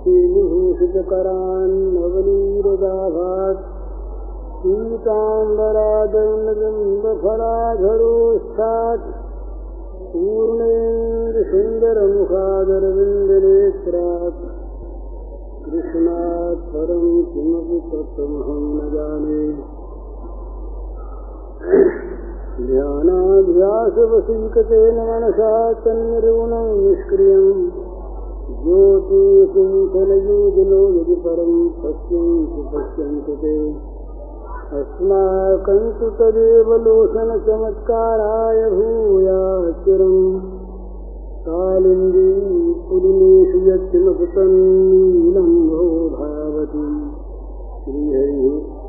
शशिविभूषितकरान्नवनीरदाभात् पीताम्बरादण्डबिम्बफलाधरोष्ठात् पूर्णेन्द्रसुन्दरमुखादरविन्दनेत्रात्। कृष्णात् परं किमपि तत्त्वमहं न जाने। ध्यानाभ्यासवसीकतेन मनसा तन्निर्गुणं निष्क्रियम्। ज्योतिषुञ्चलयोगिनो यदि परं पश्यन्तु पश्यन्तु ते। अस्माकं तु तदेव लोचनचमत्काराय भूयाचिरम् कालिन्दी पुलिनेषु यत्किमपि तन्नीलं भो भावति। श्रीहरिः।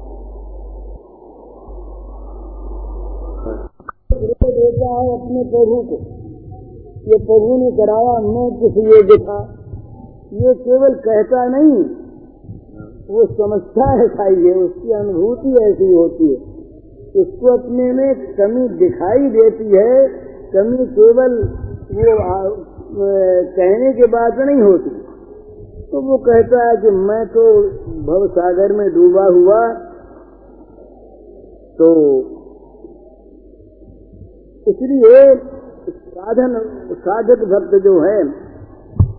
अपने प्रभु को ये प्रभु ने कराया, मैं किस योग्य था ये केवल कहता नहीं। वो समझता ऐसा ही है उसकी अनुभूति ऐसी होती है। उसको अपने में कमी दिखाई देती है। कमी केवल वो कहने के बाद नहीं होती। तो वो कहता है कि मैं तो भव सागर में डूबा हुआ तो इसलिए साधन, साधक भक्त जो है,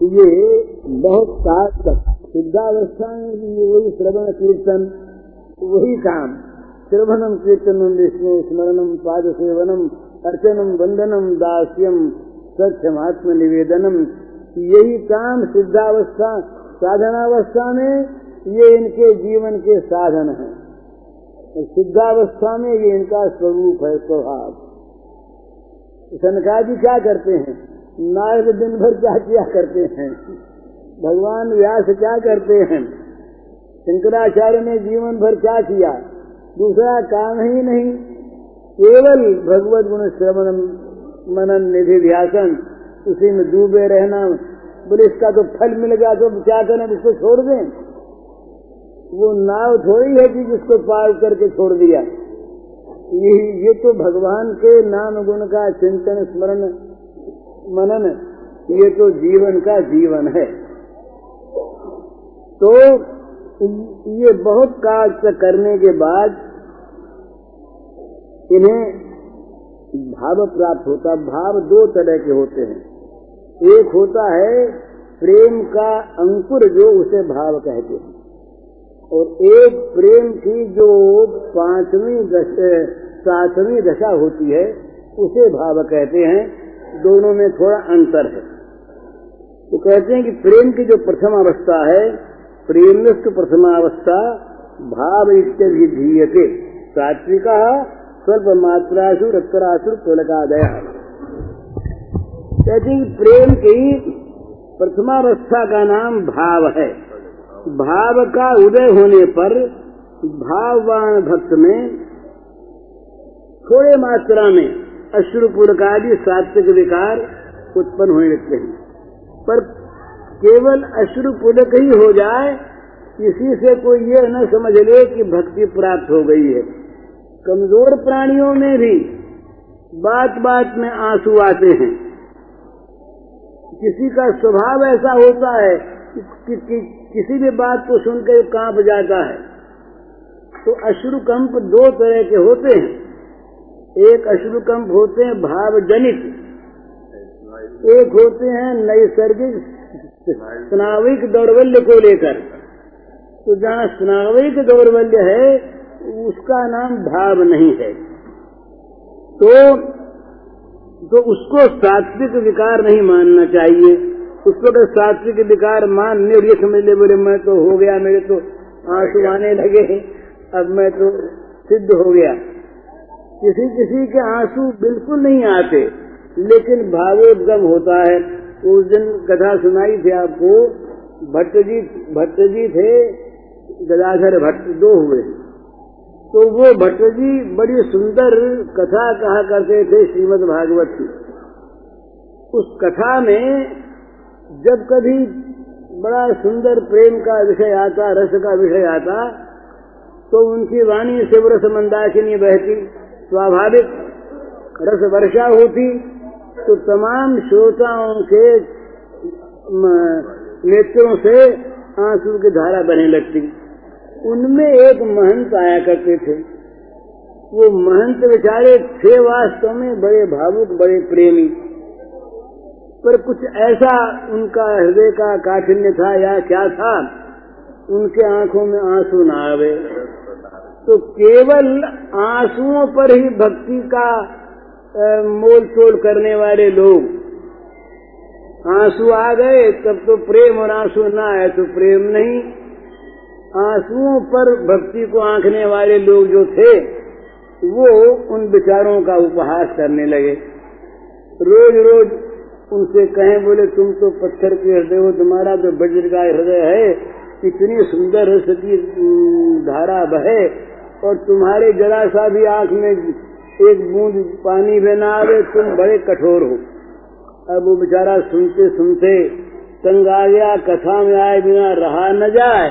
ये बहुत करता सिद्धावस्था में भी वही श्रवण कीर्तन, वही काम। श्रवणम कीर्तनम विष्णु स्मरणम पाद सेवनम अर्चनम वंदनम दास्यम सक्षम आत्म निवेदनम यही काम सिद्धावस्था, साधनावस्था में, ये इनके जीवन के साधन है। सिद्धावस्था में ये इनका स्वरूप है, स्वभाव। सनकाजी क्या करते हैं? नारद दिन भर क्या किया करते हैं? भगवान व्यास क्या करते हैं? शंकराचार्य ने जीवन भर क्या किया? दूसरा काम ही नहीं। केवल भगवत गुण श्रवण, मनन, निधि ध्यासन उसी में डूबे रहना, बोले इसका तो फल मिल गया तो क्या करें, इसको छोड़ दें? वो नाव थोड़ी है कि जिसको पार करके छोड़ दिया। ये ये तो भगवान के नाम गुण का चिंतन, स्मरण, मनन, ये तो जीवन का जीवन है। तो ये बहुत कार्य करने के बाद इन्हें भाव प्राप्त होता भाव दो तरह के होते हैं। एक होता है प्रेम का अंकुर जो उसे भाव कहते हैं। और एक प्रेम की जो पांचवी सातवीं दशा होती है, उसे भाव कहते हैं, दोनों में थोड़ा अंतर है। तो कहते हैं कि प्रेम की जो प्रथम अवस्था है प्रेमस्थ प्रथमावस्था भाव इत्यभिधीयते सात्विका स्वल्प मात्रासु रक्तरासु पुलकादय कहते हैं कि प्रेम की प्रथमावस्था का नाम भाव है। भाव का उदय होने पर भाववान भक्त में थोड़े मात्रा में अश्रुपुरकादि सात्विक विकार उत्पन्न होने लगते हैं। पर केवल अश्रुपुलक ही हो जाए इसी से कोई ये न समझ ले कि भक्ति प्राप्त हो गई है। कमज़ोर प्राणियों में भी बात बात में आँसू आते हैं। किसी का स्वभाव ऐसा होता है कि, कि, कि किसी भी बात को सुनकर काँप जाता है। तो अश्रुकंप दो तरह के होते हैं। एक अश्रुकंप होते हैं भाव जनित एक होते हैं नैसर्गिक, स्नाविक दौर्बल्य को लेकर। तो जहाँ स्नाविक दौर्बल्य है, उसका नाम भाव नहीं है। तो तो उसको सात्विक विकार नहीं मानना चाहिए। उसको अगर सात्विक विकार मानने और ये समझ ले बोले, मैं तो हो गया, मेरे तो आँसू आने लगे अब मैं तो सिद्ध हो गया। किसी किसी के आँसू बिल्कुल नहीं आते, लेकिन भावोद्गम होता है। तो उस दिन कथा सुनाई थी आपको भट्ट जी भट्ट जी थे, गदाधर भट्ट, दो हुए। तो वो भट्ट जी बड़ी सुंदर कथा कहा करते थे, श्रीमद भागवत की। उस कथा में जब कभी बड़ा सुंदर प्रेम का विषय आता, रस का विषय आता तो उनकी वाणी से रस मंदाकिनी बहती। स्वाभाविक रस वर्षा होती तो तमाम श्रोताओं के नेत्रों से आँसू की धारा बने लगती। उनमें एक महंत आया करते थे। वो महंत बेचारे थे वास्तव में बड़े भावुक, बड़े प्रेमी। पर कुछ ऐसा उनका हृदय का काठिन्य था या क्या था, उनके आँखों में आँसू न आवे। तो केवल आंसुओं पर ही भक्ति का मोल तोल करने वाले लोग। आँसू आ गए, तब तो प्रेम और आँसू ना आए तो प्रेम नहीं। आंसुओं पर भक्ति को आंकने वाले लोग जो थे, वो उन विचारों का उपहास करने लगे। रोज रोज उनसे कहें, बोले, तुम तो पत्थर के हृदय हो, तुम्हारा तो वज्र का हृदय है, इतनी सुंदर की धारा बहे और तुम्हारे जरा सा भी आँख में एक बूंद पानी में ना आवे, तुम बड़े कठोर हो। अब वो बेचारा सुनते सुनते तंग आ गया कथा में आए बिना रहा न जाए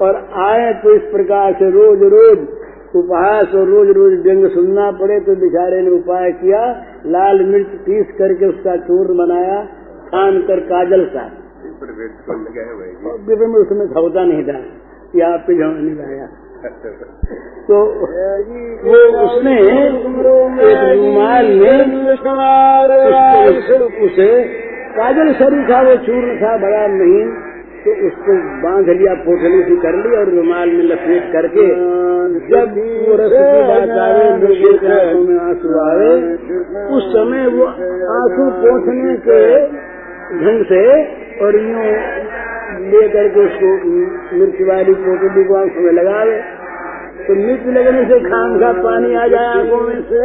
और आए तो इस प्रकार से रोज रोज उपहास और रोज रोज व्यंग सुनना पड़े तो बेचारे ने उपाय किया, लाल मिर्च पीस करके उसका चूर्ण बनाया, छान कर काजल सा में उसमें धवता नहीं था कि आप पे जमा नहीं लाया तो वो उसने एक रुमाल में उसे, काजल शरीर था, वो चूर्ण था, बड़ा महीन। तो उसको बाँध लिया पोटली सी कर ली और रुमाल में लपेट करके जब की के आँखों में आँसू आवे उस समय वो आँसू पोछने के ढंग से और यूँ ले करके उसको मिर्च वाली पोटली को आँखों में लगावे तो मिर्च लगने से खाम खा पानी आ जाए आँखों में से।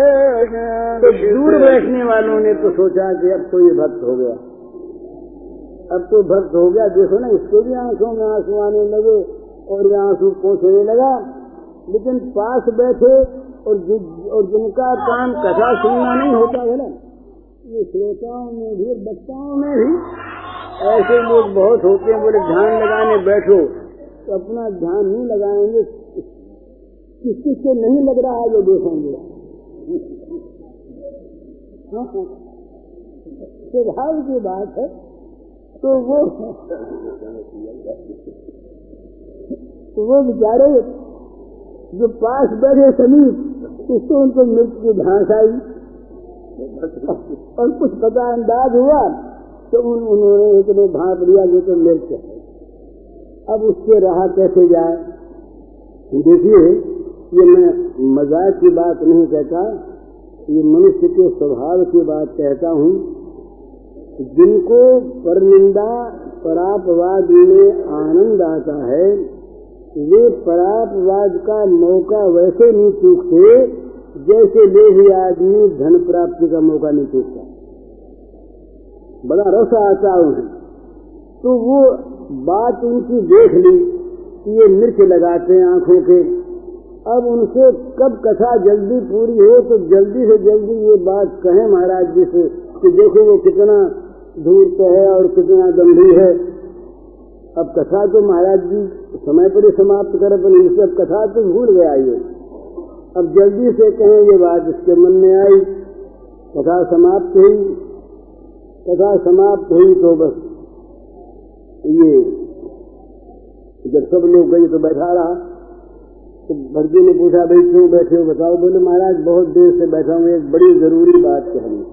तो दूर बैठने वालों ने तो सोचा कि अब तो ये भक्त हो गया। अब तो भक्त हो गया देखो ना इसको भी आँसू में आँसू आने लगे और ये आँसू पहुँचने लगा। लेकिन पास बैठे और और जिनका काम कथा सुनना नहीं होता है ना ये श्रोताओं में भी बच्चाओं में भी ऐसे लोग बहुत होते हैं बोले ध्यान लगाने बैठो तो अपना ध्यान नहीं लगाएँगे। किस किस से नहीं लग रहा है जो देखेंगे। हाँ, हाँ। स्वभाव की बात है तो वो तो वो बेचारे जो पास बैठे समीप, उसको उनको मृत्यु की घास आई। और कुछ पता अंदाज हुआ तो उन, उन्होंने एक ने भाप लिया जो तो है अब उससे रहा कैसे जाए? देखिए, ये मैं मज़ाक की बात नहीं कहता, ये मनुष्य के स्वभाव की बात कहता हूँ। जिनको परनिंदा परापवाद में आनंद आता है, वे परापवाद का मौका वैसे नहीं चूकते जैसे ले ही आदमी धन प्राप्ति का मौका नहीं चूकता। बड़ा रस आता उन्हें। तो वो बात उनकी देख ली कि ये मिर्च लगाते हैं आँखों के। अब उनसे कब कथा जल्दी पूरी हो तो जल्दी से जल्दी ये बात कहें महाराज जी से कि देखो वो कितना धूर्त है और कितना गंभीर है। अब कथा तो महाराज जी समय पर ही समाप्त करे पर अब कथा तो भूल गया ये अब जल्दी से कहें, ये बात इसके मन में आई। कथा समाप्त हुई। कथा समाप्त हुई तो बस ये, जब सब लोग गए तो बैठा रहा। तो भरजी ने पूछा, भाई क्यों बैठे हो? बताओ। बोले, महाराज, बहुत देर से बैठा हूँ। एक बड़ी ज़रूरी बात कहनी।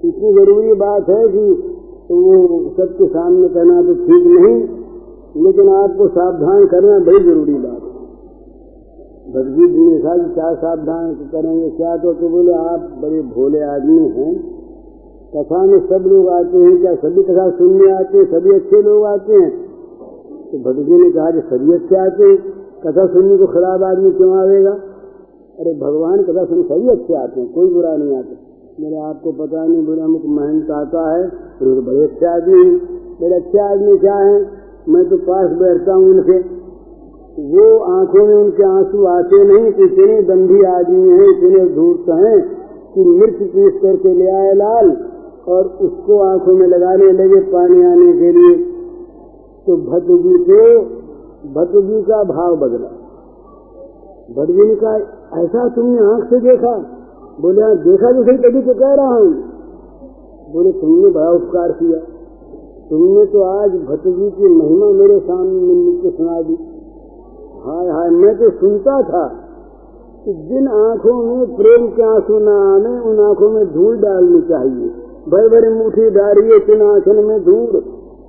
इतनी ज़रूरी बात है कि वो सबके सामने कहना तो ठीक नहीं लेकिन आपको सावधान करना बड़ी ज़रूरी बात है। भगवीत ने कहा कि क्या सावधान करेंगे क्या तो, तो बोले आप बड़े भोले आदमी हैं। कथा में सब लोग आते हैं क्या सभी कथा सुनने आते हैं सभी अच्छे लोग आते हैं? तो भगवी ने कहा कि सभी अच्छे आते हैं कथा सुनने को खराब आदमी क्यों आवेगा अरे भगवान कथा सुन सभी अच्छे आते हैं कोई बुरा नहीं आता। मेरे आपको पता नहीं, बोले मुख महंत आता है बड़े अच्छे आदमी बड़े अच्छे आदमी क्या है? मैं तो पास बैठता हूँ उनके। वो आँखों में उनके आँसू आते नहीं, इतने दम्भी आदमी हैं, इतने धूर्त हैं कि मिर्च पीस करके ले आए लाल और उसको आँखों में लगाने लगे पानी आने के लिए। तो भट्टजी के भट्टजी का भाव बदला। भट्टजी ने कहा, ऐसा तुमने आँख से देखा? बोले हाँ देखा तो सही, तभी तो कह रहा हूँ। बोले, तुमने बड़ा उपकार किया। तुमने तो आज भट्ट जी की महिमा मेरे सामने मुझको सुना दी। हाय हाय, मैं तो सुनता था कि जिन आँखों में प्रेम के आँसू न आने, उन आँखों में धूल डालनी चाहिए। बड़े बड़े मुठी डालिए चिन आंखन में धूल।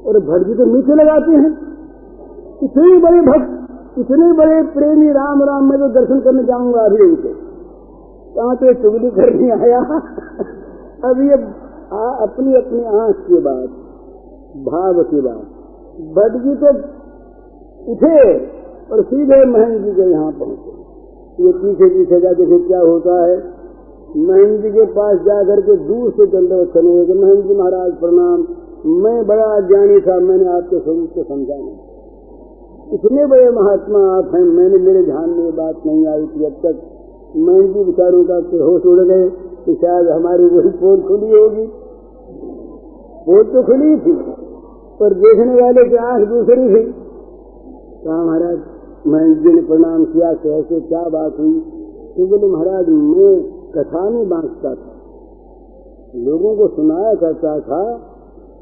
और भट्ट जी तो मीठे लगाते हैं। इतने बड़े भक्त, इतने बड़े प्रेमी राम राम, मैं तो दर्शन करने जाऊँगा अभी उनके। कहाँ तो चुगली करने आया? अब ये आ, अपनी अपनी आँख की बात भाव की बात। भट्ट जी तो उठे और सीधे महन जी के यहाँ पहुँचे। ये पीछे पीछे जाके फिर क्या होता है? महन जी के पास जाकर के दूर से दंडवचन हुए कि महन जी महाराज प्रणाम मैं बड़ा अज्ञानी था मैंने आपके स्वरूप को समझा नहीं। इतने बड़े महात्मा आप हैं मैंने मेरे ध्यान में बात नहीं आई थी अब तक। महन जी विचारों का होश उड़ गए कि शायद हमारी वही पोल खुली होगी। पोल तो खुली थी, पर देखने वाले की आँख दूसरी थी। कहा, महाराज मैं जी ने प्रणाम किया कैसे क्या बात हुई? तो बोले, महाराज, मैं कथा में बांटता था। लोगों को सुनाया करता था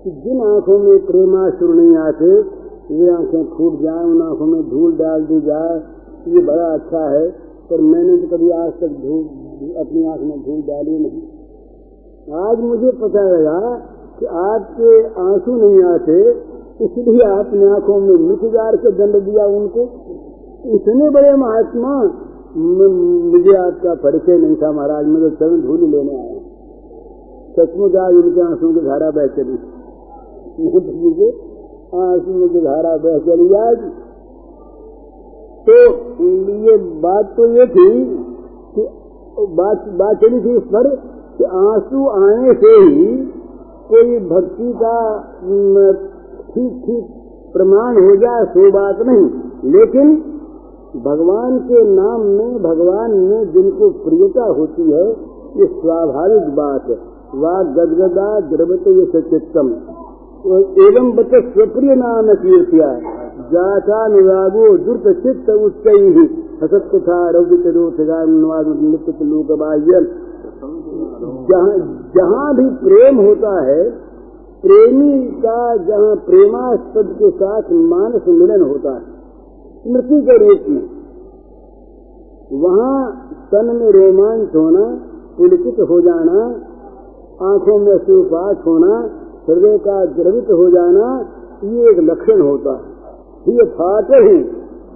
कि जिन आँखों में प्रेमाश्रु नहीं आते ये आँखें फूट जाए, उन आँखों में धूल डाल दी जाए। ये बड़ा अच्छा है। पर मैंने तो कभी आज तक धूप, अपनी आँख में धूप डाली नहीं। आज मुझे पता लगा कि आपके आँसू नहीं आते, इसलिए आपने आँखों में मिठगार के दंड दिया उनको। इतने बड़े महात्मा मुझे आपका परिचय नहीं था महाराज, मैं तो चरण धूल लेने आया सचमुच आज उनके आँसू की धारा बह चली। मुझे आँसू की धारा बह चली आज। तो ये बात तो ये थी कि बात बात चली थी इस पर कि आँसू आने से ही कोई भक्ति का ठीक ठीक प्रमाण हो जाए सो बात नहीं। लेकिन भगवान के नाम में, भगवान में जिनको प्रियता होती है, ये स्वाभाविक बात है। वाक गदगदा द्रवत ये सचित्तम एवं बच स्वप्रिय नाम कीर्तिया जाता निरागो दुर्त चित्त उच्च। ही हसत कथा रौदित रोथगानुवाद लोक बाह्य जहाँ भी प्रेम होता है, प्रेमी का जहाँ प्रेमास्पद के साथ मानस मिलन होता है, स्मृति के रूप में, वहाँ तन में रोमांच होना, पुलकित हो जाना, आँखों में सुपात होना, हृदय का द्रवित हो जाना, ये एक लक्षण होता है। ये फाटहु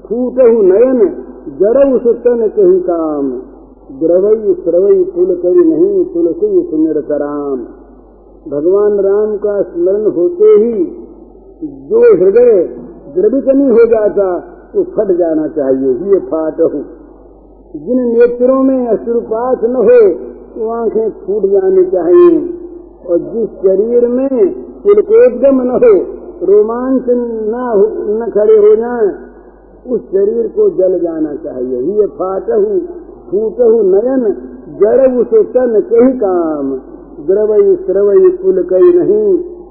फूटहु नयन जरऊ सुतन कहीं काम। द्रवई स्रवई पुल करी नहीं, तुलसी सुमिर कराम। भगवान राम का स्मरण होते ही, जो हृदय द्रवित नहीं हो जाता, वो फट जाना चाहिए, ये फाट हो। जिन नेत्रों में अश्रुपात न हो, वो आँखें फूट जानी चाहिए। और जिस शरीर में तिलकोदगम न हो रोमांच न न खड़े हो जाए उस शरीर को जल जाना चाहिए। ये फाटहू, फूटहू नयन जड़ उसे तन कही काम। द्रवई स्रवई कुल कई नहीं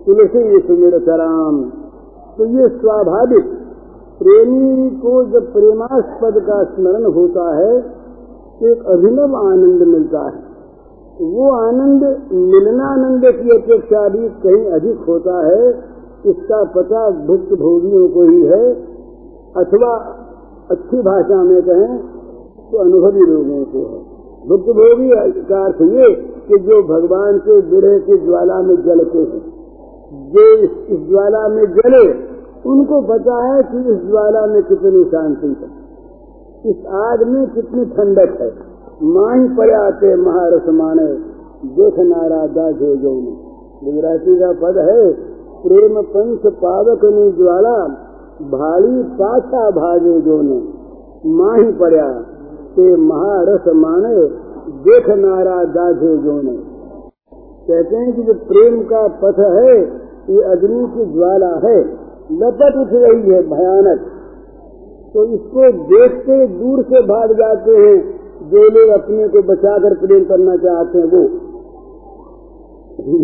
तुलसी सुमिर सराम। तो ये स्वाभाविक, प्रेमी को जब प्रेमास्पद का स्मरण होता है तो एक अभिनव आनंद मिलता है। वो आनंद, मिलनानंद की अपेक्षा भी कहीं अधिक होता है इसका पता भुक्त भोगियों को ही है, अथवा अच्छी भाषा में कहें तो अनुभवी लोगों को है। भुक्त भोगी का अर्थ ये कि जो भगवान के बुढ़े की ज्वाला में जलते हैं, जो इस ज्वाला में जले, उनको पता है कि इस ज्वाला में कितनी शांति है। इस आग में कितनी ठंडक है। माही पड़े आते महारस माने देख नारा दाझे जो गुजराती का पद है प्रेम पंच पावक ने ज्वाला भाड़ी पाछा भाजे जो ने माही पड़ा ते महारस माने, देख नारा दाझे जो ने कहते हैं कि जो प्रेम का पथ है, ये अग्नि की ज्वाला है। लपट उठ रही है भयानक। तो इसको देखते दूर से भाग जाते हैं, जो लोग अपने को बचाकर प्रेम करना चाहते हैं वो।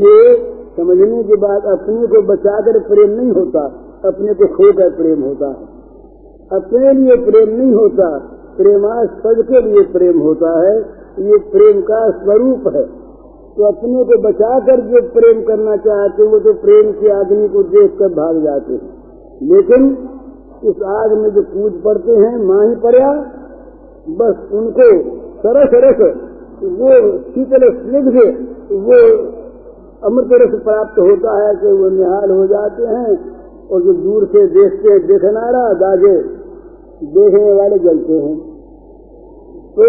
ये समझने के बाद अपने को बचाकर प्रेम नहीं होता, अपने को खोकर प्रेम होता है। अपने लिए प्रेम नहीं होता, प्रेमास्पद के लिए प्रेम होता है, ये प्रेम का स्वरूप है। तो अपने को बचाकर जो प्रेम करना चाहते वो तो प्रेम के आदमी को देख कर भाग जाते हैं। लेकिन इस आग में जो कूद पड़ते हैं माँ ही पर्या, बस उनको सरस रस वो शीतल स्निग्ध, वो अमृत रस प्राप्त होता है कि वो निहाल हो जाते हैं और जो दूर से देखते हैं देखनारा दागे, देखने वाले जलते हैं। तो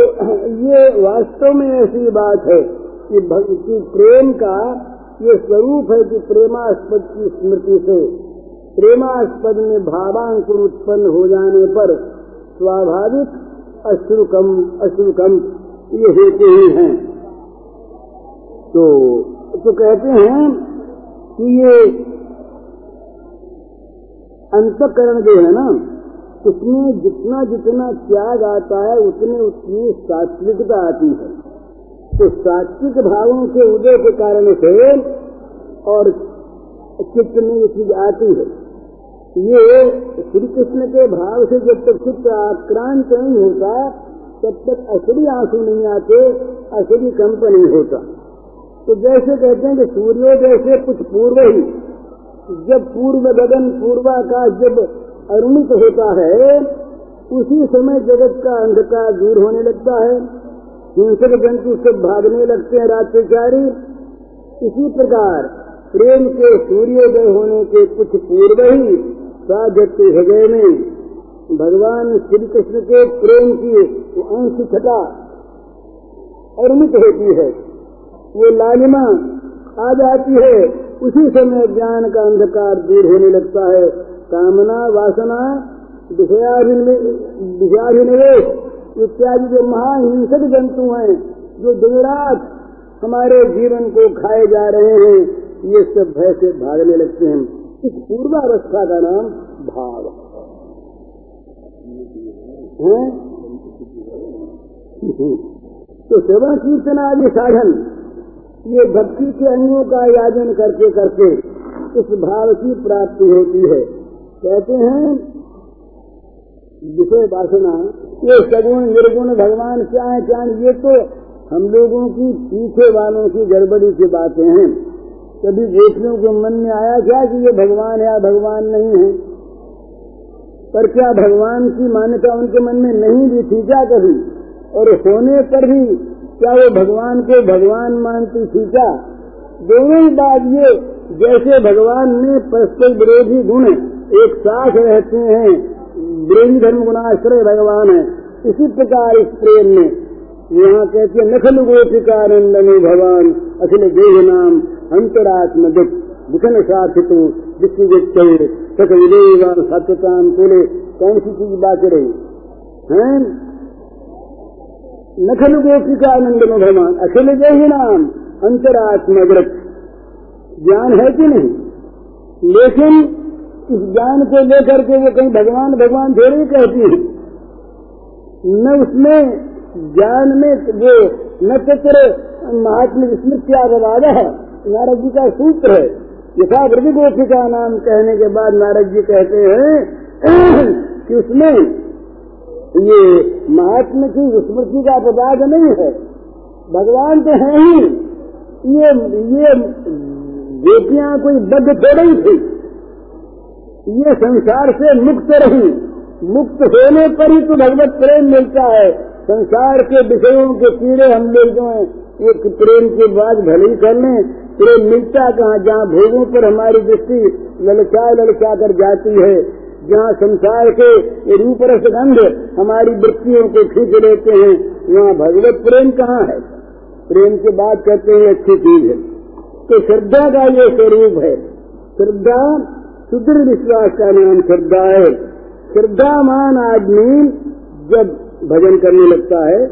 ये वास्तव में ऐसी बात है कि भक्ति प्रेम का ये स्वरूप है कि प्रेमास्पद की स्मृति से, प्रेमास्पद में भावांकुर उत्पन्न हो जाने पर स्वाभाविक अश्रुकम अश्रुकम ये होते ही हैं। तो तो कहते हैं कि ये अंतकरण जो है ना, उसमें जितना जितना त्याग आता है उतने उतनी सात्विकता आती है। तो सात्विक भावों के उदय के कारण से और चित्त में ये चीज़ आती है। ये श्री कृष्ण के भाव से जब तक चित्त आक्रांत नहीं होता, तब तक असली आँसू नहीं आते, असली कंप नहीं होता। तो जैसे कहते हैं कि सूर्योदय से कुछ पूर्व ही, जब पूर्व गगन पूर्वाकाश जब अरुणित होता है, उसी समय जगत का अंधकार दूर होने लगता है। हिंसक जंतु सब भागने लगते हैं रात्रिचारी। इसी प्रकार प्रेम के सूर्योदय होने के कुछ पूर्व ही साधक के हृदय में भगवान श्री कृष्ण के प्रेम की अंश छटा अरुणित होती है। वो लालिमा आ जाती है, उसी समय ज्ञान का अंधकार दूर होने लगता है। कामना, वासना विषयाभिनिवेश इत्यादि जो महाहिंसक जंतु हैं, जो दिन रात हमारे जीवन को खाए जा रहे हैं, ये सब भय से भागने लगते हैं। इस पूर्वावस्था का नाम भाव। है? तो सेवा कीर्तन आदि साधन ये भक्ति के अंगों का याजन करके करके इस भाव की प्राप्ति होती है। कहते हैं, विषय वासना, ये सगुण निर्गुण भगवान क्या है क्या ये तो हम लोगों की पीछे वालों की गड़बड़ी की बातें हैं। कभी देखने के मन में आया क्या कि ये भगवान या भगवान नहीं है? पर क्या भगवान की मान्यता उनके मन में नहीं भी थी क्या कभी? और होने पर भी क्या वो भगवान को भगवान मानती सीता दोनों ही बात ये, जैसे भगवान में परस्पर विरोधी गुण एक साथ रहते हैं विरोधी धर्म गुणाश्रय भगवान है। इसी प्रकार इस प्रेम में, यहाँ कहते हैं, नखल गोपिकानंद में भगवान अखिल देह नाम, अंतरात्म दुख, दिखन साथित तोले कौन सी चीज़ बात रही? है? नखल आनंद में भगवान अखिल जय ही नाम अंतरात्मग्रत। ज्ञान है कि नहीं? लेकिन इस ज्ञान को लेकर के वो कहीं भगवान भगवान थोड़ी कहती है। न उसमें ज्ञान में वो न चित्र महात्मा स्मृत्यागवाद है। नारद जी का सूत्र है। यथा वृद्धि गोपिका नाम कहने के बाद नारद जी कहते हैं कि उसमें ये महात्मा की स्मृति का अपवाद नहीं है। भगवान तो है ही। ये ये गोपियाँ कोई बद्ध थोड़ी ही थी। ये संसार से मुक्त रही। मुक्त होने पर ही तो भगवत प्रेम मिलता है। संसार के विषयों के कीड़े हम जो है, एक प्रेम के बाद भले ही कर लें। प्रेम मिलता कहाँ? जहाँ भोगों पर हमारी दृष्टि ललचा ललचा कर जाती है। जहाँ संसार के रूप रस गंध हमारी वृत्तियों को खींच लेते हैं, वहाँ भगवत प्रेम कहाँ है? प्रेम की बात करते हैं, अच्छी चीज़ है। तो श्रद्धा का ये स्वरूप है। श्रद्धा, सुदृढ़ विश्वास का नाम श्रद्धा है। श्रद्धामान आदमी जब भजन करने लगता है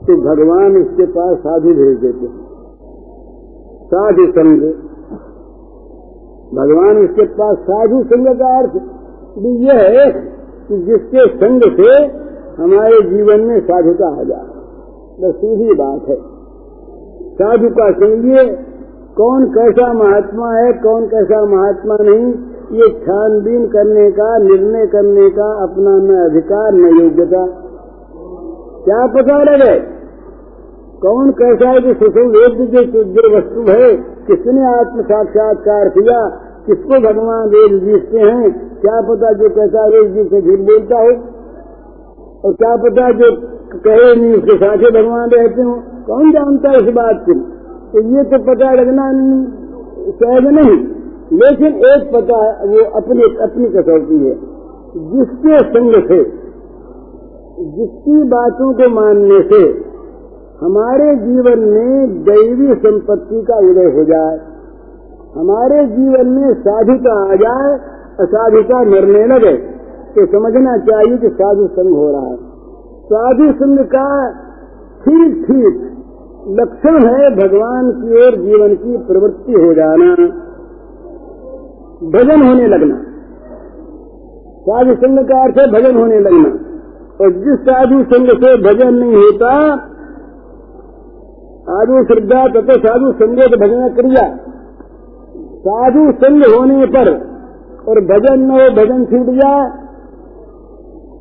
तो भगवान उसके पास साधु भेज देते हैं। साधु संग भगवान इसके पास साधु संग का अर्थ भी यह है कि जिसके संग से हमारे जीवन में साधुता आ जाए। बस सीधी बात है। साधु का संग कौन कैसा महात्मा है, कौन कैसा महात्मा नहीं, ये छानबीन करने का, निर्णय करने का अपना न अधिकार, न योग्यता। क्या पता लगे? कौन कैसा है कि सुसुम वेद जो जो वस्तु है, किसने आत्म साक्षात्कार किया, किसको भगवान रोज जीतते हैं, क्या पता जो कैसा रोज जी से झूठ बोलता हो? और क्या पता जो कहे नहीं, उसके साथ ही भगवान रहते हो? कौन जानता है इस बात को? तो ये तो पता लगना सहज नहीं। लेकिन एक पता वो अपने, अपनी कसौटी है। जिसके संग से, जिसकी बातों को मानने से हमारे जीवन में दैवी संपत्ति का उदय हो जाए, हमारे जीवन में साधुता आ जाए, असाधुता मरने लगे तो समझना चाहिए कि साधु संग हो रहा है। साधु संग का ठीक ठीक लक्षण है भगवान की ओर जीवन की प्रवृत्ति हो जाना, भजन होने लगना। साधु संग का अर्थ है भजन होने लगना। और जिस साधु संग से भजन नहीं होता साधु श्रद्धा तथा साधु संगत भजन क्रिया। साधु संग होने पर और भजन न हो, भजन छूट जाए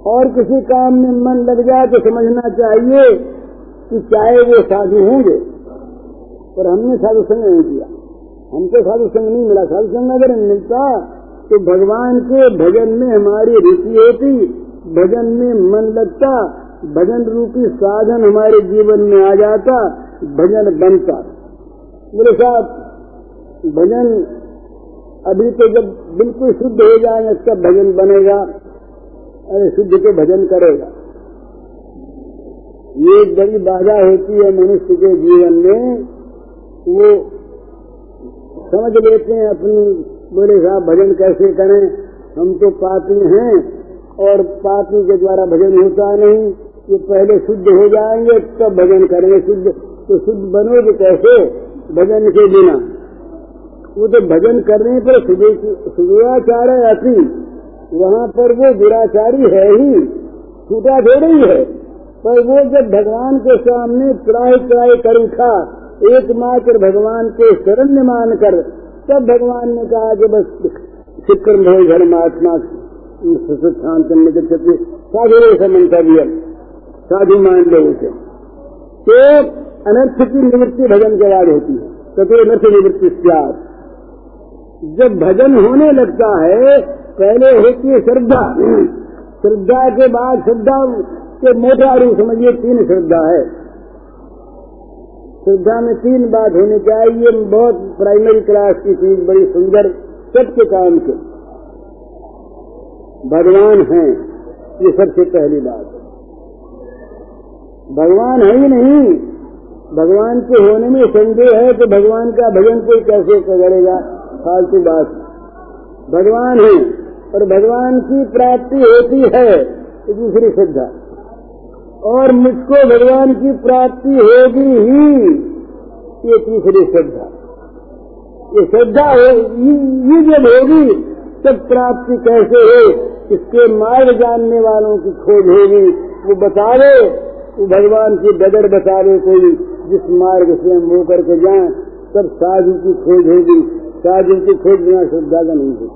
और किसी काम में मन लग जाए तो समझना चाहिए कि चाहे वो साधु होंगे। पर हमने साधु संग नहीं किया। हमको साधु संग नहीं मिला। साधु संग अगर मिलता तो भगवान के भजन में हमारी रुचि होती, भजन में मन लगता, भजन रूपी साधन हमारे जीवन में आ जाता भजन बनता मेरे साथ भजन अभी तो जब बिल्कुल शुद्ध हो जाए तब भजन बनेगा, अरे शुद्ध के भजन करेगा। ये एक बड़ी बाधा होती है मनुष्य के जीवन में, वो समझ लेते हैं अपनी, बोले साहब, भजन कैसे करें? हम तो पापी हैं, और पापी के द्वारा भजन होता नहीं, ये पहले शुद्ध हो जाएँगे, तब तो भजन करेंगे शुद्ध। तो शुद्ध बनोगे कैसे भजन के बिना। वो तो भजन करने पर सुदुराचार है अति वहाँ पर वो दुराचारी है ही। छूटा थोड़ी है पर वो जब भगवान के सामने त्राय त्राय कर उठा, एकमात्र भगवान के शरण मान कर तब भगवान ने कहा कि बस शिक्रम भय धर्म आत्मा शांत करने के क्षति साधु मंतव्य साधु मान लो उसे। तो अनर्थ की निवृत्ति भजन के बाद होती है। तथो अनर्थ निवृत्ति त्याग जब भजन होने लगता है, पहले होती है श्रद्धा। श्रद्धा के बाद श्रद्धा के मोटा रूप, समझिए, तीन श्रद्धा है। श्रद्धा में तीन बात होनी चाहिए। बहुत प्राइमरी क्लास की चीज़, बड़ी सुंदर सबके काम के। भगवान है, ये सबसे पहली बात। भगवान है ही नहीं भगवान के होने में संदेह है तो भगवान का भजन कोई कैसे करेगा? फालतू बात। भगवान है, और भगवान की प्राप्ति होती है दूसरी श्रद्धा। और मुझको भगवान की प्राप्ति होगी ही, ये तीसरी श्रद्धा। ये श्रद्धा हो, ये जब होगी, तब प्राप्ति कैसे हो? इसके मार्ग जानने वालों की खोज होगी? वो बता दे, वो भगवान की बदर बता दे कोई। जिस मार्ग से हम वो करके जाए, तब साधु की खोज होगी। साधु की खोज बिना श्रद्धा का नहीं होगी।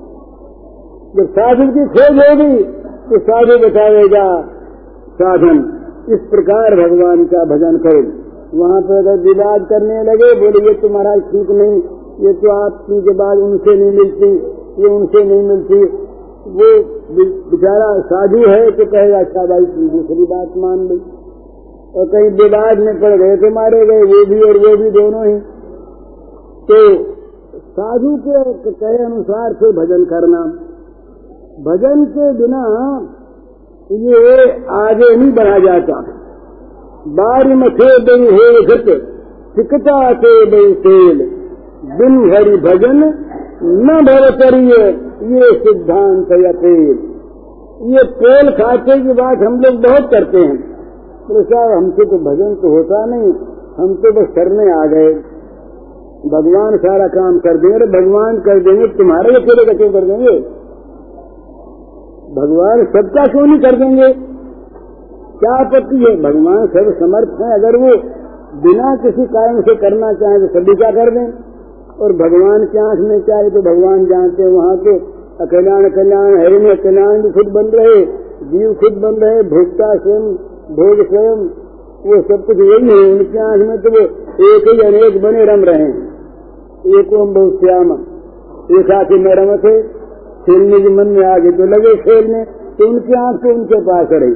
जब साधु की खोज होगी तो साधु बताएगा, साधन, इस प्रकार भगवान का भजन करो। वहाँ पर अगर विवाद करने लगे, बोले, ये तुम्हारा तो ठीक नहीं, ये तो आप के बाद उनसे नहीं मिलती, ये उनसे नहीं मिलती। वो बेचारा साधु है तो कहेगा अच्छा भाई दूसरी बात मान ली। और कहीं विवाद में पड़ गए तो मारे गए, वो भी और वो भी दोनों ही। तो साधु के कहे अनुसार से भजन करना। भजन के बिना ये आगे नहीं बढ़ा जाता। बारी मथे बई हो सिकता से बई तेल। बिन हरि भजन न भर करिए ये सिद्धांत या तेल। ये तेल खाते की बात हम लोग बहुत करते हैं। बोले साहब हमसे तो भजन तो होता नहीं, हम तो बस करने आ गए। भगवान सारा काम कर देंगे, अरे भगवान कर देंगे, तुम्हारे अकेले का क्यों कर देंगे? भगवान सबका क्यों नहीं कर देंगे? क्या आपत्ति है? भगवान सर्व समर्थ है, अगर वो बिना किसी कारण से करना चाहे तो सभी क्या कर दें? और भगवान की आँख में चाहे तो भगवान जानते हैं, वहाँ तो अकल्याण कल्याण हरि में कल्याण भी खुद बन रहे, जीव खुद बन रहे, भोक्ता स्वयं भोग स्वयं वो सब कुछ यही है, उनकी आँख में तो वो एक ही अनेक बने रम रहे हैं। एक ओम बहुत श्याम। एक आखिर में रम थे खेलने के मन में आगे तो लगे खेलने तो उनकी आँख तो उनके पास रही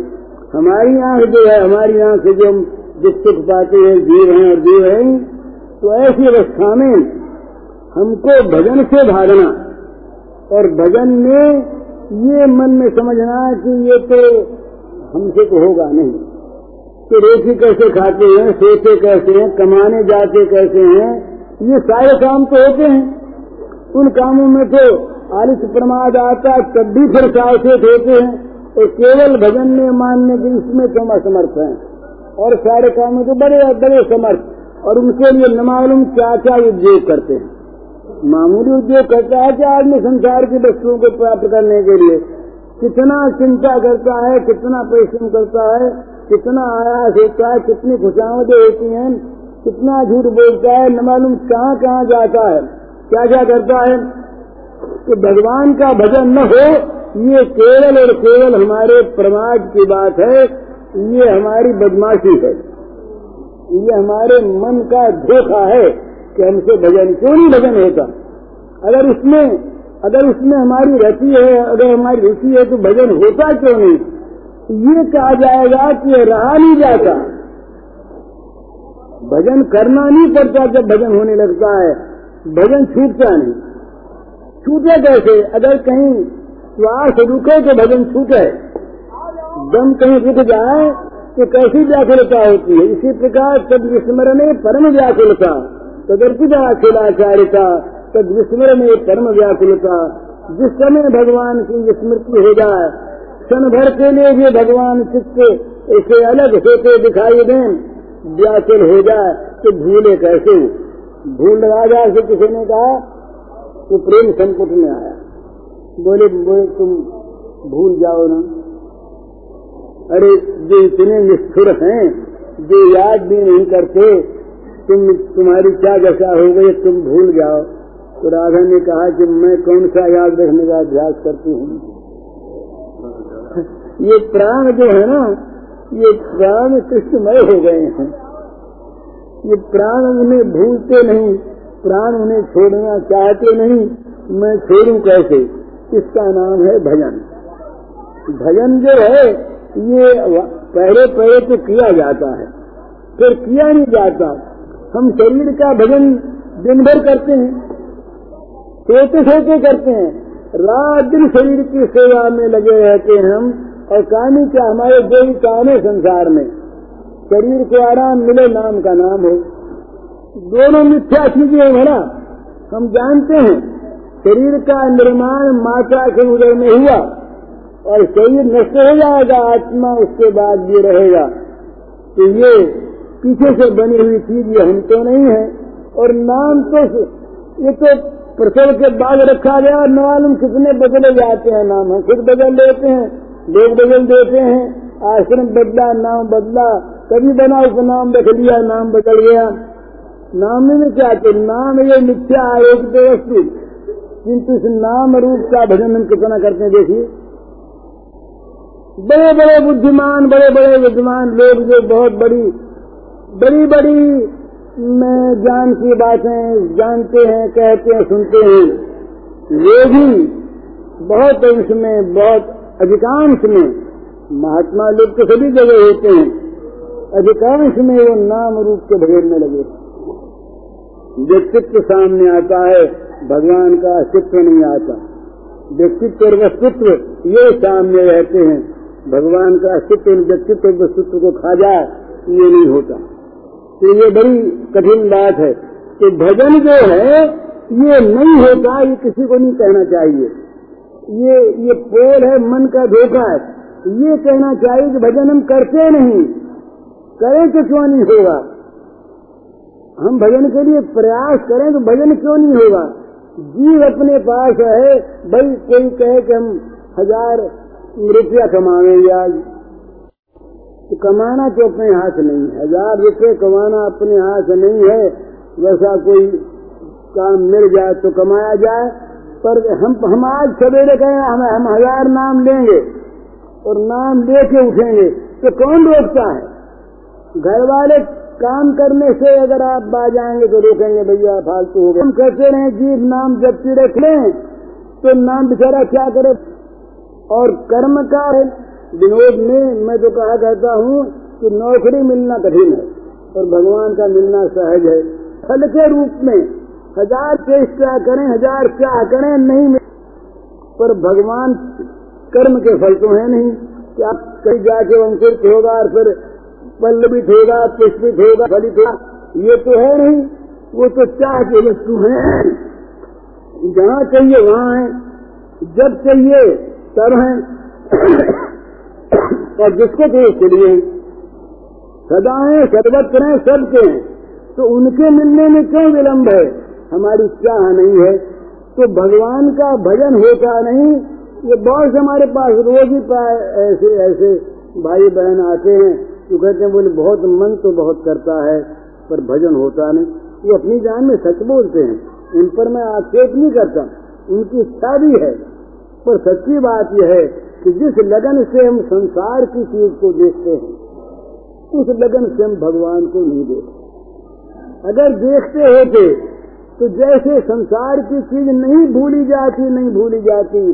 हमारी आँख जो है, हमारी आँख से जो हम जिस सुख पाते हैं, जीव हैं और जीव हैं तो ऐसी अवस्था में हमको भजन से भागना और भजन में ये मन में समझना कि ये तो हमसे तो होगा नहीं। तो रोटी कैसे खाते हैं, सोते कैसे हैं, कमाने जाते कैसे हैं, ये सारे काम तो होते हैं। उन कामों में तो आलिस प्रमाद आता तब भी फिर सावचेत होते हैं। और केवल भजन में मानने के इसमें तो हम असमर्थ हैं। और सारे कामों के बड़े बड़े समर्थ। और उनके लिए न मालूम क्या क्या उद्योग करते हैं। मामूली उद्योग करता है कि आदमी संसार की वस्तुओं को प्राप्त करने के लिए। कितना चिंता करता है, कितना परिश्रम करता है, कितना आयास होता है, कितनी खुशामदें होती हैं, कितना झूठ बोलता है, न मालूम कहाँ कहाँ जाता है, क्या क्या करता है। कि भगवान का भजन न हो, ये केवल और केवल हमारे प्रमाद की बात है, ये हमारी बदमाशी है। ये हमारे मन का धोखा है कि हमसे भजन क्यों नहीं भजन होता। अगर उसमें अगर उसमें हमारी रति है, अगर हमारी रुचि है तो भजन होता क्यों नहीं? ये कहा जाएगा कि रहा नहीं जाता। भजन करना नहीं पड़ता जब भजन होने लगता है। भजन छूटता नहीं। छूटे कैसे? अगर कहीं श्वास रुके तो भजन छूटे। दम कहीं रुक जाए तो कैसी व्याकुलता होती है? इसी प्रकार तद विस्मरण परम व्याकुलता। तदर्पिता अखिलाचारिता। तद विस्मरण परम व्याकुलता जिस समय भगवान की स्मृति हो जाए, क्षण भर के लिए भी भगवान चित्त ऐसे अलग होते दिखाई दें, व्याकुल हो जाए तो भूले कैसे भूल राजा से किसी ने कहा तो प्रेम संकट में आया। बोले बोले, तुम भूल जाओ ना। अरे, जो इतने निष्ठुर हैं, जो याद भी नहीं करते, तुम, तुम्हारी क्या दशा हो गई, तुम भूल जाओ। तो राधा ने कहा कि मैं कौन सा याद रखने का अभ्यास करती हूँ? ये प्राण जो है ना, ये प्राण कृष्णमय हो गए हैं। ये प्राण उन्हें भूलते नहीं, प्राण उन्हें छोड़ना चाहते नहीं, मैं छोड़ू कैसे? इसका नाम है भजन। भजन जो है, ये पहले पहले तो किया जाता है, फिर किया नहीं जाता। हम शरीर का भजन दिन भर करते हैं। सोते सोते करते हैं। रात दिन शरीर की सेवा में लगे रहते हैं हम, और कहानी क्या हमारे जो भी काम है संसार में। शरीर को आराम मिले, नाम का नाम हो। दोनों मिथ्या चीज़ें है भरा हम जानते हैं, शरीर का निर्माण माता के उदय में हुआ, और शरीर नष्ट हो जाएगा, आत्मा उसके बाद ये रहेगा। तो ये पीछे से बनी हुई चीज़ ये हम तो नहीं है, और नाम तो ये तो प्रसव के बाद रखा गया। और मालूम कितने बदले जाते हैं नाम। हम खुद बदल लेते हैं, लोग बदल देते हैं। आश्रम बदला, नाम बदला। कभी बना उपनाम रख लिया, नाम बदल गया। नाम में क्या तो नाम ये मिथ्या आयोग वस्तु। किंतु इस नाम रूप का भजन हम कितना करते हैं, देखिए। बड़े बड़े बुद्धिमान बड़े बड़े विद्वान लोग जो बहुत बड़ी बड़ी बड़ी ज्ञान की बातें जानते हैं, कहते हैं, सुनते हैं। वे भी बहुत अंश में, बहुत अधिकांश में महात्मा लोग तो सभी जगह होते हैं। अधिकांश में वो नाम रूप के में लगे व्यक्तित्व सामने आता है, भगवान का अस्तित्व नहीं आता। व्यक्तित्व और वस्तुत्व ये सामने रहते हैं। भगवान का अस्तित्व व्यक्तित्व वस्तुत्व को खा जाए ये नहीं होता। तो ये बड़ी कठिन बात है कि भजन जो है, ये नहीं होता, ये किसी को नहीं कहना चाहिए। ये ये पोल है, मन का धोखा है। ये कहना चाहिए कि भजन हम करते नहीं। करें तो क्यों नहीं होगा? हम भजन के लिए प्रयास करें तो भजन क्यों नहीं होगा? जीव अपने पास है, भाई कोई कहे कि हम हज़ार रुपया कमाएँगे आज। तो कमाना तो अपने हाथ नहीं है। हज़ार रुपये कमाना अपने हाथ नहीं है। वैसा कोई काम मिल जाए तो कमाया जाए। पर हम हम आज सवेरे कहें हम हम हज़ार नाम लेंगे और नाम लेके उठेंगे तो कौन रोकता है? घर वाले काम करने से अगर आप बाज जाएँगे तो रोकेंगे, भैया, फालतू हो गए हम कहते रहे, जीव नाम जबकि रख लें तो नाम बेचारा क्या करे? और कर्म का विनोद में मैं तो कहा करता हूँ कि नौकरी मिलना कठिन है और भगवान का मिलना सहज है। फल के रूप में हज़ार चेष्टा करें, हज़ार क्या करें, नहीं मिल पर भगवान कर्म के फल तो है नहीं। कि आप कहीं जाके अंकुरित होगा और फिर पल्लवित होगा पुष्पित होगा फलित होगा ये तो है नहीं। वो तो चाह के वस्तु है। जहाँ चाहिए वहाँ है। जब चाहिए, तब है। और जिसको चाहिए उसके लिए सदा है सर्वत्र हैं सबके तो उनके मिलने में क्यों विलम्ब है? हमारी चाह नहीं है? तो भगवान का भजन होता नहीं। ये बहुत से हमारे पास रोज ही ऐसे ऐसे भाई बहन आते हैं, जो कहते हैं बोले बहुत मन तो बहुत करता है, पर भजन होता नहीं। ये अपनी जान में सच बोलते हैं। उन पर मैं आक्षेप नहीं करता। उनकी इच्छा भी है। पर सच्ची बात यह है कि जिस लगन से हम संसार की चीज़ को देखते हैं, उस लगन से हम भगवान को नहीं देखते। अगर देखते होते तो जैसे संसार की चीज़ नहीं भूली जाती, नहीं भूली जाती,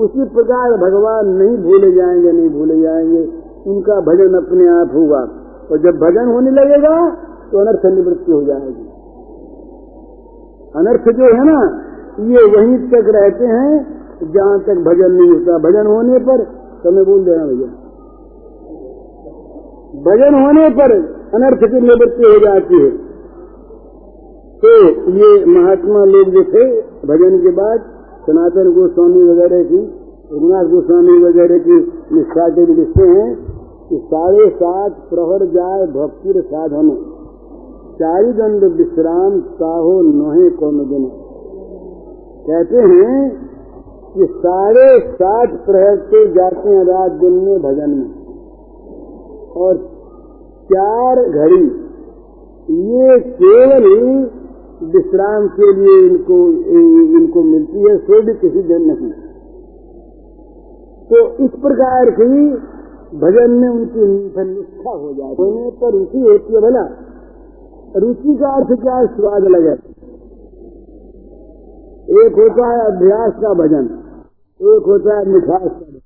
उसी प्रकार भगवान नहीं भूले जाएँगे, नहीं भूले जाएँगे। उनका भजन अपने आप होगा। और जब भजन होने लगेगा तो अनर्थ निवृत्ति हो जाएगी। अनर्थ जो है ना, ये वहीं तक रहते हैं जहाँ तक भजन नहीं होता, भजन होने पर समय बोल देना भैया। भजन होने पर अनर्थ की निवृत्ति हो जाती है। तो ये महात्मा लोग जो थे, भजन के बाद सनातन गोस्वामी वगैरह की, रघुनाथ गोस्वामी वगैरह की निष्ठा के लिखते हैं कि साढ़े सात प्रहर जाए भक्ति साधन। चारी दंड विश्राम, साहो नोहे कौन दिन। कहते हैं कि साढ़े सात प्रहर से जाते हैं रात दिन में भजन में। और चार घड़ी, ये केवल ही विश्राम के लिए इनको इनको मिलती है सो भी किसी दिन नहीं। तो इस प्रकार की भजन में उनकी निष्ठा हो जाए होने पर रुचि होती है भला। रुचि का अर्थ क्या स्वाद लगे। एक होता है अभ्यास का भजन, एक होता है मिठास का भजन।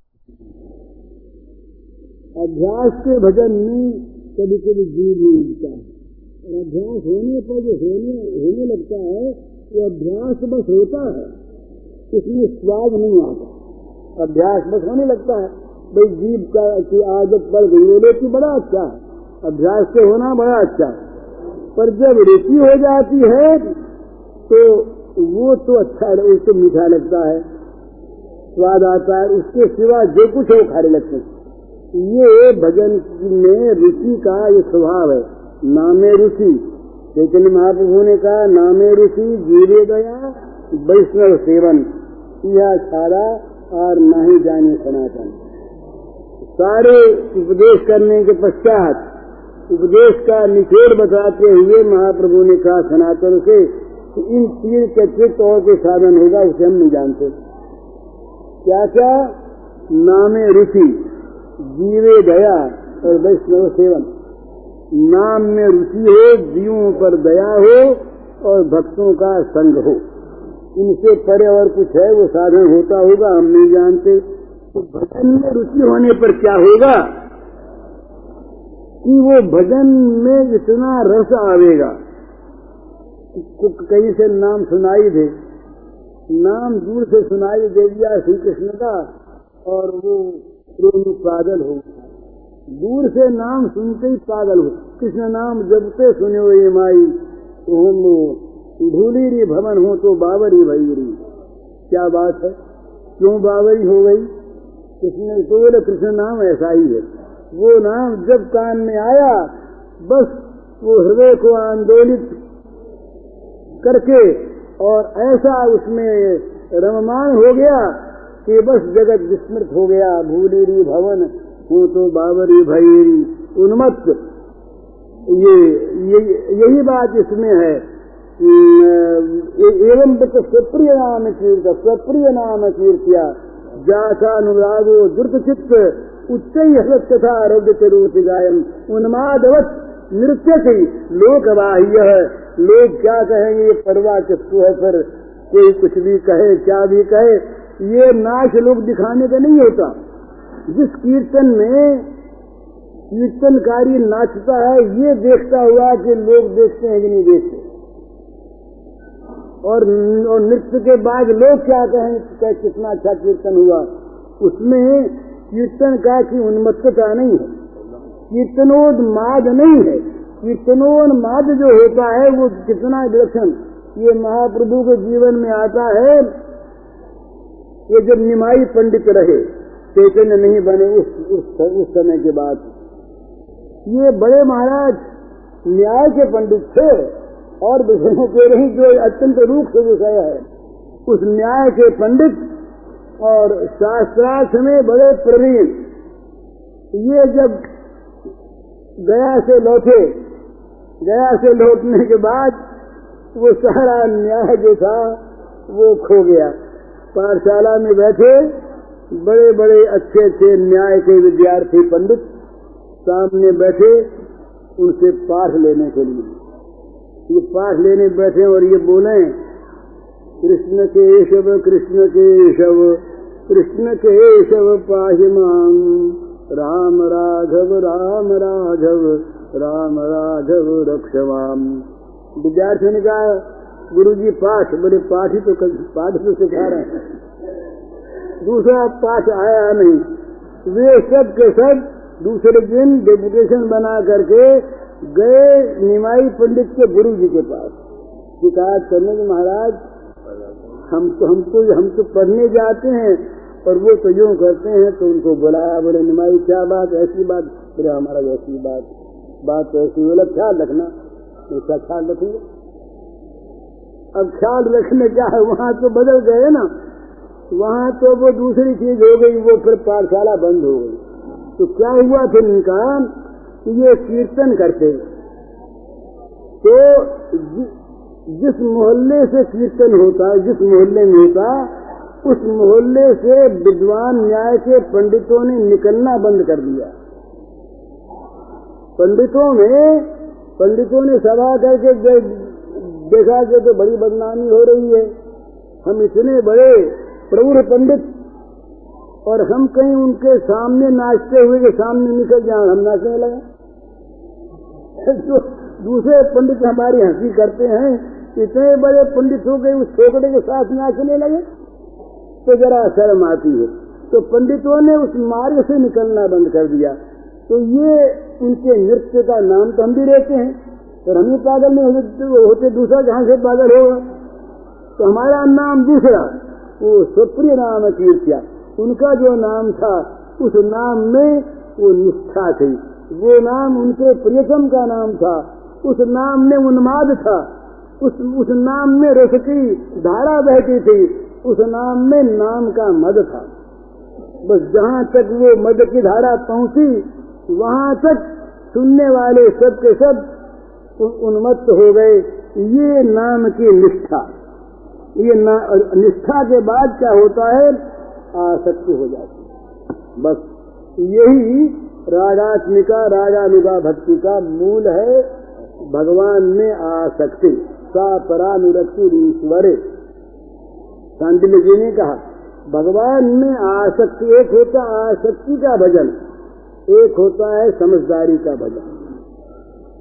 अभ्यास के भजन में कभी कभी जीव नहीं मिलता है। और अभ्यास होने पर जो होने होने लगता है, वो अभ्यास बस होता है, इसमें स्वाद नहीं आता। अभ्यास बस होने लगता है, भाई जीव का, की आदत बढ़ गई, वो बड़ा अच्छा है। अभ्यास से होना बड़ा अच्छा है। पर जब रुचि हो जाती है तो वो तो अच्छा उसको मीठा लगता है, स्वाद आता है, उसके सिवा जो कुछ है वो खाने लगते हैं। ये भजन में रुचि का ये स्वभाव है। नामे रुचि, चैतन्य महाप्रभु ने कहा, नामे रुचि, जीवे गया वैष्णव सेवन। यह छाड़ा और न ही जाने सनातन। सारे उपदेश करने के पश्चात उपदेश का निचोड़ बताते हुए महाप्रभु ने कहा, सनातन से कि इन तीन के अतिरिक्त और कोई साधन होगा, उसे हम नहीं जानते। क्या क्या नामे रुचि, जीवे दया और वैष्णव सेवन। नाम में रुचि हो, जीवों पर दया हो और भक्तों का संग हो। इनसे परे और कुछ है, वो साधन होता होगा, हम नहीं जानते। तो भजन में रुचि होने पर क्या होगा? कि वो भजन में इतना रस आवेगा। कहीं से नाम सुनाई दे। नाम दूर से सुनाई दे दिया श्री कृष्ण का, और वो प्रेम पागल हो दूर से नाम सुनते ही पागल हो। कृष्ण नाम जबते सुने हो ये माई ओम धूली री भवन हो तो बाबरी भई री क्या बात है? क्यों बाबरी हो गई? कृष्ण तो बोले कृष्ण नाम ऐसा ही है। वो नाम जब कान में आया, बस वो हृदय को आंदोलित करके और ऐसा उसमें रममान हो गया कि बस जगत विस्मृत हो गया। भूली री भवन हो तो बाबरी भई उन्मत्त। ये, ये यही बात इसमें है। एवं स्वप्रिय नाम कीर्त स्वप्रिय नाम कीर्तिया। जाथा अनुरागो द्रुत चित्त उच्च हृत तथा आरोग्य के रूप गायन। उन्मादवत नृत्य से लोक बाह्य है लोग क्या कहेंगे ये परवा किसको है फिर? कोई कुछ भी कहे क्या भी कहे? ये नाच लोग दिखाने का नहीं होता। जिस कीर्तन में कीर्तनकारी नाचता है ये देखता हुआ कि लोग देखते हैं कि नहीं देखते। और, नृत्य के बाद लोग क्या कहें कितना अच्छा कीर्तन हुआ। उसमें कीर्तन का की उन्मत्तता नहीं है। कीर्तनोन्माद नहीं है। कीर्तनोन्माद जो होता है वो कितना विलक्षण। ये महाप्रभु के जीवन में आता है। ये जब निमाई पंडित रहे चैतन्य नहीं बने उस, उस, उस समय के बाद। ये बड़े महाराज न्याय के पंडित थे और विषयों के नहीं जो अत्यंत रूप से विषय है। उस न्याय के पंडित और शास्त्रार्थ में बड़े प्रवीण। ये जब गया से लौटे गया से लौटने के बाद वो सारा न्याय जो था, वो खो गया। पाठशाला में बैठे बड़े बड़े अच्छे अच्छे न्याय के विद्यार्थी पंडित सामने बैठे उनसे पाठ लेने के लिए। ये पाठ लेने बैठे और ये बोले, कृष्ण के शव कृष्ण के शव कृष्ण के शव पाहिमाम राम राघव राम राघव राम राघव रक्षवाम विद्यार्थी ने कहा गुरु जी पाठ बड़े पाठ ही तो पाठ तो सिखा रहे दूसरा, पाठ आया नहीं। वे सब के सब दूसरे दिन डेपुटेशन बना करके गए निमाई पंडित के गुरु जी के पास। शिकायत करने के महाराज, हम तो हम तो हम तो पढ़ने जाते हैं और वो तो यूँ करते हैं तो उनको बुलाया बोले, निमाई, क्या बात, ऐसी बात? बोले, हमारा ऐसी बात बात तो ऐसी बोला, ख्याल रखना, उसका ख्याल रखेंगे। अब ख्याल रखने क्या है, वहाँ तो बदल गए ना। वहाँ तो वो दूसरी चीज़ हो गई, वो फिर पाठशाला बंद हो गई। तो क्या हुआ फिर इनका? ये कीर्तन करते। तो जिस मोहल्ले से कीर्तन होता, जिस मोहल्ले में होता, उस मोहल्ले से विद्वान न्याय के पंडितों ने निकलना बंद कर दिया। पंडितों में, पंडितों ने सभा करके देखा कि तो बड़ी बदनामी हो रही है। हम इतने बड़े प्रौढ़ पंडित और हम कहीं उनके सामने नाचते हुए के सामने निकल जाए, हम नाचने लगे। जो दूसरे पंडित हमारी हँसी करते हैं, इतने बड़े पंडित हो गए, उस छोकड़े के साथ नाचने लगे। तो जरा शर्म आती है। तो पंडितों ने उस मार्ग से निकलना बंद कर दिया। तो ये उनके नृत्य का नाम तो हम भी रहते हैं। और हम ही पागल नहीं होते, होते दूसरा जहाँ से पागल होगा। तो हमारा नाम दूसरा वो सुप्रिय नाम कीर्तिया। उनका जो नाम था उस नाम में वो निष्ठा थी। वो नाम उनके प्रियतम का नाम था। उस नाम में उन्माद था। उस उस नाम में रस की धारा बहती थी। उस नाम में नाम का मद था। बस जहाँ तक वो मद की धारा पहुँची वहाँ तक सुनने वाले सब के सब उन्मत्त हो गए। ये नाम की निष्ठा। ये निष्ठा के बाद क्या होता है? आसक्ति हो जाती है। बस यही राजात्मिका राजानुगा भक्ति का मूल है। भगवान में आसक्ति। सा परानुरक्ति ईश्वरे शांतिल जी ने कहा। भगवान में आसक्ति एक होता आसक्ति का भजन। एक होता है समझदारी का भजन।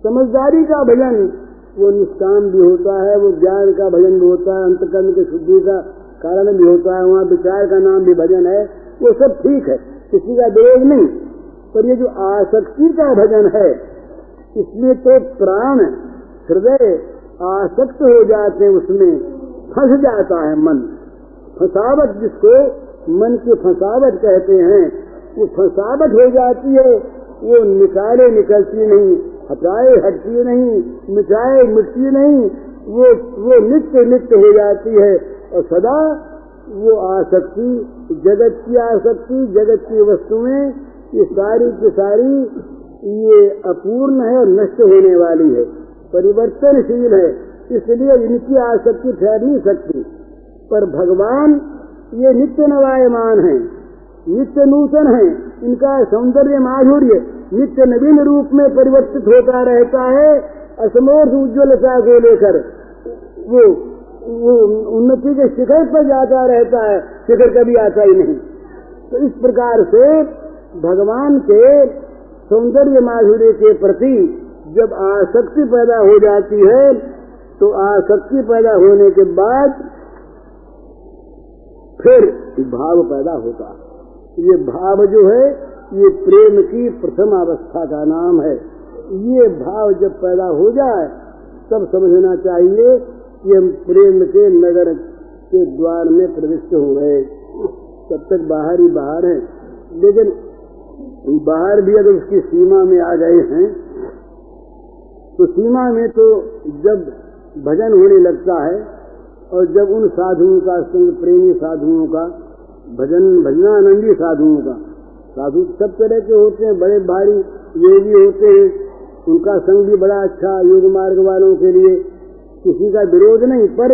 समझदारी का भजन, वो निष्काम भी होता है, वो ज्ञान का भजन भी होता है, अंतकर्म के शुद्धि का कारण भी होता है, वहाँ विचार का नाम भी भजन है, वो सब ठीक है, किसी का विरोध नहीं। पर ये जो आसक्ति का भजन है, इसमें तो प्राण, हृदय आसक्त हो जाते हैं, उसमें फंस जाता है मन। फंसावट जिसको मन की फसावट कहते हैं वो फंसावट हो जाती है, वो निकाले निकलती नहीं, हटाए हटती नहीं, मिटाए मिटती नहीं, वो वो नित्य नित्य हो जाती है। और सदा वो आसक्ति, जगत की आसक्ति, जगत की वस्तुएँ, ये सारी की सारी ये अपूर्ण है और नष्ट होने वाली है, परिवर्तनशील है। इसलिए इनकी आसक्ति ठहर नहीं सकती। पर भगवान ये नित्य नवायमान है। नित्य नूतन है। इनका सौंदर्य माधुर्य नित्य नवीन रूप में परिवर्तित होता रहता है। असमोर्थ उज्ज्वलता को लेकर वो वो उन्नति के शिखर पर जाता रहता है। शिखर कभी आता ही नहीं। तो इस प्रकार से भगवान के सौंदर्य माधुर्य के प्रति जब आसक्ति पैदा हो जाती है तो आसक्ति पैदा होने के बाद फिर भाव पैदा होता ये भाव जो है, ये प्रेम की प्रथम अवस्था का नाम है। ये भाव जब पैदा हो जाए, तब समझना चाहिए कि हम प्रेम के नगर के द्वार में प्रविष्ट हो गए। तब तक बाहर ही बाहर है। लेकिन बाहर भी अगर उसकी सीमा में आ गए हैं तो सीमा में तो जब भजन होने लगता है, और जब उन साधुओं का संग, प्रेमी साधुओं का भजन भजनानंदी साधुओं का। साधु सब तरह के होते हैं, बड़े भारी योगी होते हैं। उनका संग भी बड़ा अच्छा योग मार्ग वालों के लिए किसी का विरोध नहीं, पर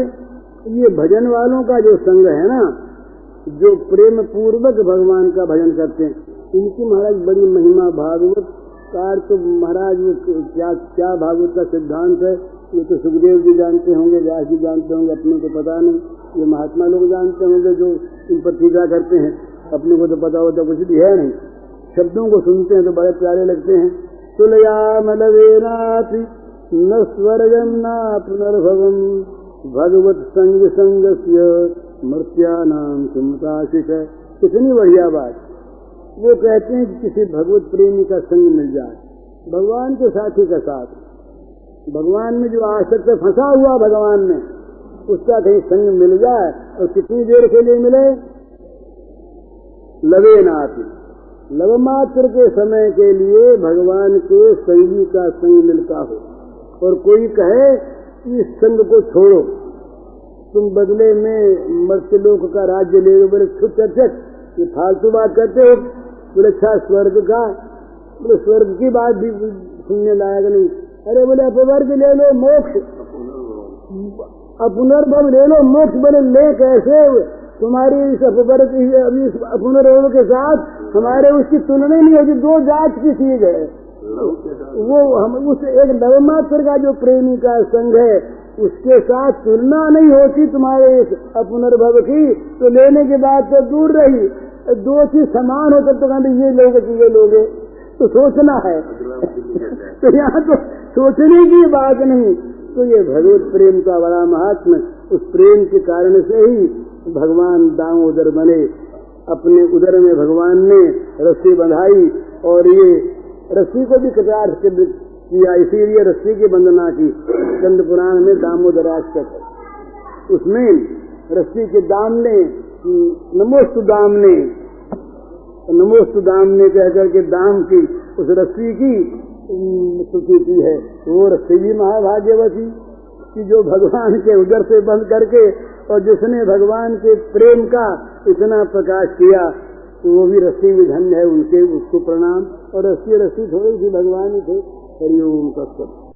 ये भजन वालों का जो संग है ना, जो प्रेम पूर्वक भगवान का भजन करते हैं, इनकी महाराज बड़ी महिमा, भागवत कार तो महाराज, क्या क्या भागवत का सिद्धांत है? ये तो सुखदेव जी जानते होंगे, व्यास जी जानते होंगे, अपने को पता नहीं। ये महात्मा लोग जानते होंगे जो इन पर टीका करते हैं। अपने को तो पता होता कुछ भी है नहीं। शब्दों को सुनते हैं तो बड़े प्यारे लगते हैं। तुलयाम लवेनाथ न स्वर्गम न पुनर्भवम भगवत संग संग मृत्या नाम सुमताशिष कितनी बढ़िया बात। वो कहते हैं कि किसी भगवत प्रेमी का संग मिल जाए। भगवान के साथी का साथ। भगवान में जो आसक्त फंसा हुआ भगवान में उसका कहीं संग मिल जाए और कितनी देर के लिए मिले? लवे नाथ। लव मात्र के समय के लिए भगवान के संगी का संग मिलता हो। और कोई कहे, इस संग को छोड़ो। तुम बदले में मर्त्यलोक का राज्य ले लो। बोले छुट ये फालतू बात करते हो। बोले अच्छा स्वर्ग का। बोले, स्वर्ग की बात भी सुनने लायक नहीं। अरे बोले, अपवर्ग ले लो, मोक्ष। अपुनर्भव ले लो मोक्ष बने ले कैसे तुम्हारी इस अपवर्ग अभी पुनर्भव के साथ हमारे उसकी तुलना नहीं होती दो जात की चीज़ है वो हम उस एक नवमात्र का जो प्रेमी का संघ है उसके साथ तुलना नहीं होती तुम्हारे इस अपनर्भव की तो लेने के बाद तो दूर रही। दो चीज़ समान होकर तो कहते ये लोगे कि ये लोगे तो सोचना है। तो यहाँ तो सोचने की बात नहीं। तो ये भगवत प्रेम का बड़ा महात्म उस प्रेम के कारण से ही भगवान दामोदर बने। अपने उदर में भगवान ने रस्सी बंधाई और ये रस्सी को भी कटार किया। इसीलिए रस्सी की वंदना की। चंद्र पुराण में दामोदर तक उसमें रस्सी के दाम ने नमोस्तु दाम ने नमोस्तु दाम ने कह करके दाम की उस रस्सी की की है। वो रस्सी भी महाभाग्यवती कि जो भगवान के उदर से बंद करके और जिसने भगवान के प्रेम का इतना प्रकाश किया तो वो भी रस्सी भी धन्य है। उनके उसको प्रणाम। और रस्सी रस्सी थोड़ी सी भगवान ही थे हरिओम तत्व